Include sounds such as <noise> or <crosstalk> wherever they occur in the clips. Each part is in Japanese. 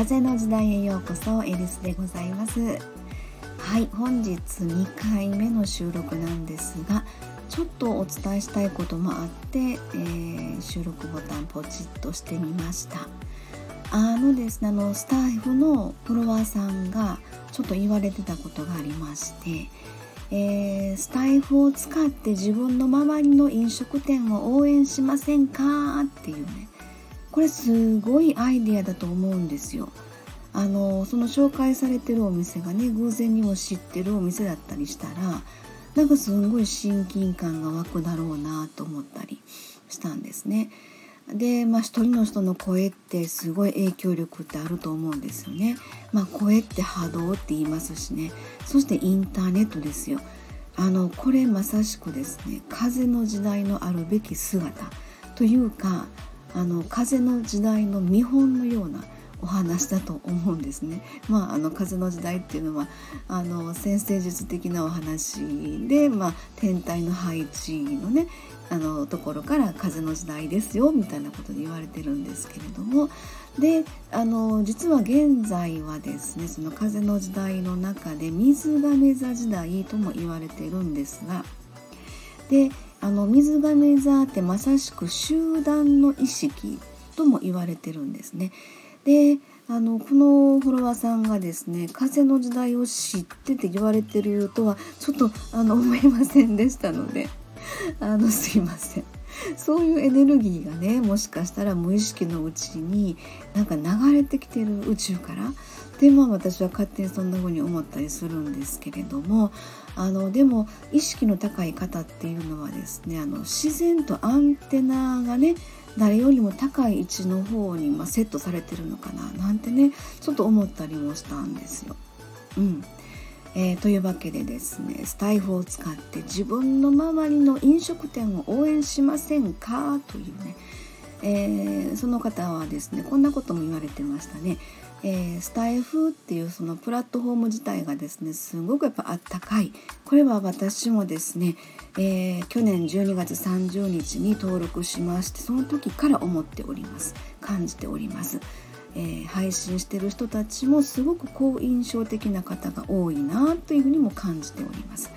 風の時代へようこそエリスでございます。はい本日2回目の収録なんですがちょっとお伝えしたいこともあって、えー、収録ボタンポチッとしてみました。あのですねあのスタッフのフォロワーさんがちょっと言われてたことがありましてえー、スタイフを使って自分の周りの飲食店を応援しませんか？っていうねこれすごいアイディアだと思うんですよ。あのその紹介されてるお店がね偶然にも知ってるお店だったりしたらなんかすんごい親近感が湧くだろうなと思ったりしたんですね。で、まあ、一人の人の声ってすごい影響力ってあると思うんですよね。まあ、声って波動って言いますしねそしてインターネットですよ。あのこれまさしくですね風の時代のあるべき姿というかあの風の時代の見本のようなお話だと思うんですね。まあ、あの風の時代っていうのはあの先生術的なお話で、まあ、天体の配置のねあのところから風の時代ですよみたいなことで言われてるんですけれどもであの実は現在はですねその風の時代の中で水亀座時代とも言われてるんですがであの水亀座ってまさしく集団の意識とも言われてるんですね。であのこのフォロワーさんがですね風の時代を知ってて言われてるとはちょっとあの思いませんでしたので <laughs> あのすいません。そういうエネルギーがねもしかしたら無意識のうちになんか流れてきてる宇宙からでまあ私は勝手にそんな風に思ったりするんですけれどもあのでも意識の高い方っていうのはですねあの自然とアンテナがね誰よりも高い位置の方に、まあ、セットされてるのかななんてねちょっと思ったりもしたんですよ。うんえー、というわけでですねスタイフを使って自分の周りの飲食店を応援しませんか？というね、えー、その方はですねこんなことも言われてましたね。えー、スタイフっていうそのプラットフォーム自体がですねすごくやっぱあったかいこれは私もですね、えー、去年12月30日に登録しましてその時から思っております感じております。えー、配信してる人たちもすごく好印象的な方が多いなというふうにも感じております。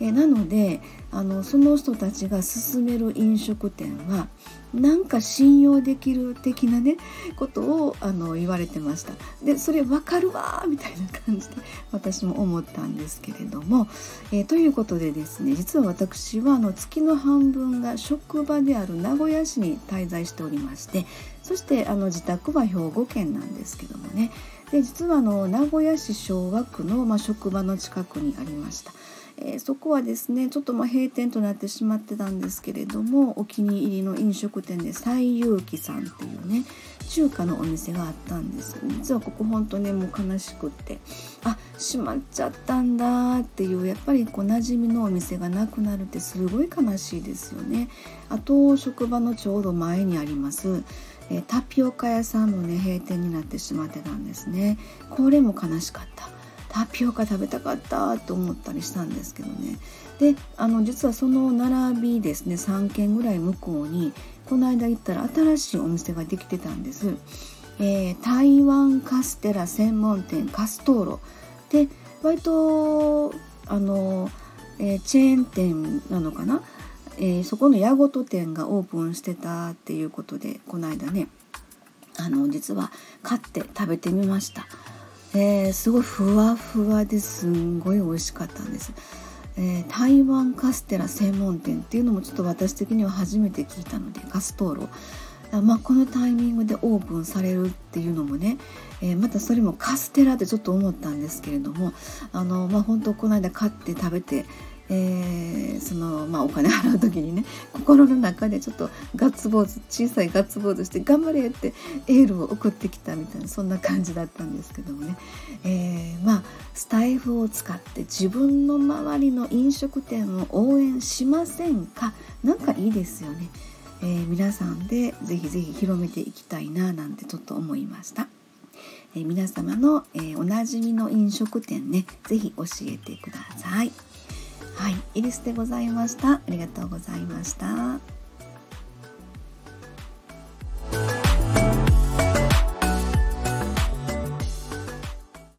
えなのであのその人たちが勧める飲食店はなんか信用できる的なねことをあの言われてましたでそれ分かるわみたいな感じで私も思ったんですけれども、えー、ということでですね実は私はあの月の半分が職場である名古屋市に滞在しておりましてそしてあの自宅は兵庫県なんですけどもねで実はあの名古屋市昭和区の、まあ、職場の近くにありました。えー、そこはですねちょっとま閉店となってしまってたんですけれどもお気に入りの飲食店で西遊記さんっていうね中華のお店があったんです。実はここ本当ねもう悲しくってあ閉まっちゃったんだっていうやっぱりこう馴染みのお店がなくなるってすごい悲しいですよね。あと職場のちょうど前にありますえタピオカ屋さんもね閉店になってしまってたんですね。これも悲しかった。タピオカ食べたかったと思ったりしたんですけどね。であの実はその並びですね3軒ぐらい向こうにこの間行ったら新しいお店ができてたんです、えー、台湾カステラ専門店カストーロ。で割とあの、えー、チェーン店なのかな、えー、そこの矢ごと店がオープンしてたっていうことでこの間ねあの実は買って食べてみました。えー、すごいふわふわですんごい美味しかったんです、えー、台湾カステラ専門店っていうのもちょっと私的には初めて聞いたのでカストーロ。まあ、このタイミングでオープンされるっていうのもね、えー、またそれもカステラってちょっと思ったんですけれどもあの、まあ、本当この間買って食べてえー、そのまあ、お金払う時にね心の中でちょっとガッツポーズ小さいガッツポーズして頑張れってエールを送ってきたみたいなそんな感じだったんですけどもね、えー、まあスタイフを使って自分の周りの飲食店を応援しませんか？なんかいいですよね、えー、皆さんでぜひぜひ広めていきたいななんてちょっと思いました。え皆様の、えおなじみの飲食店ね是非教えてください。はい、イリスでございました。ありがとうございました。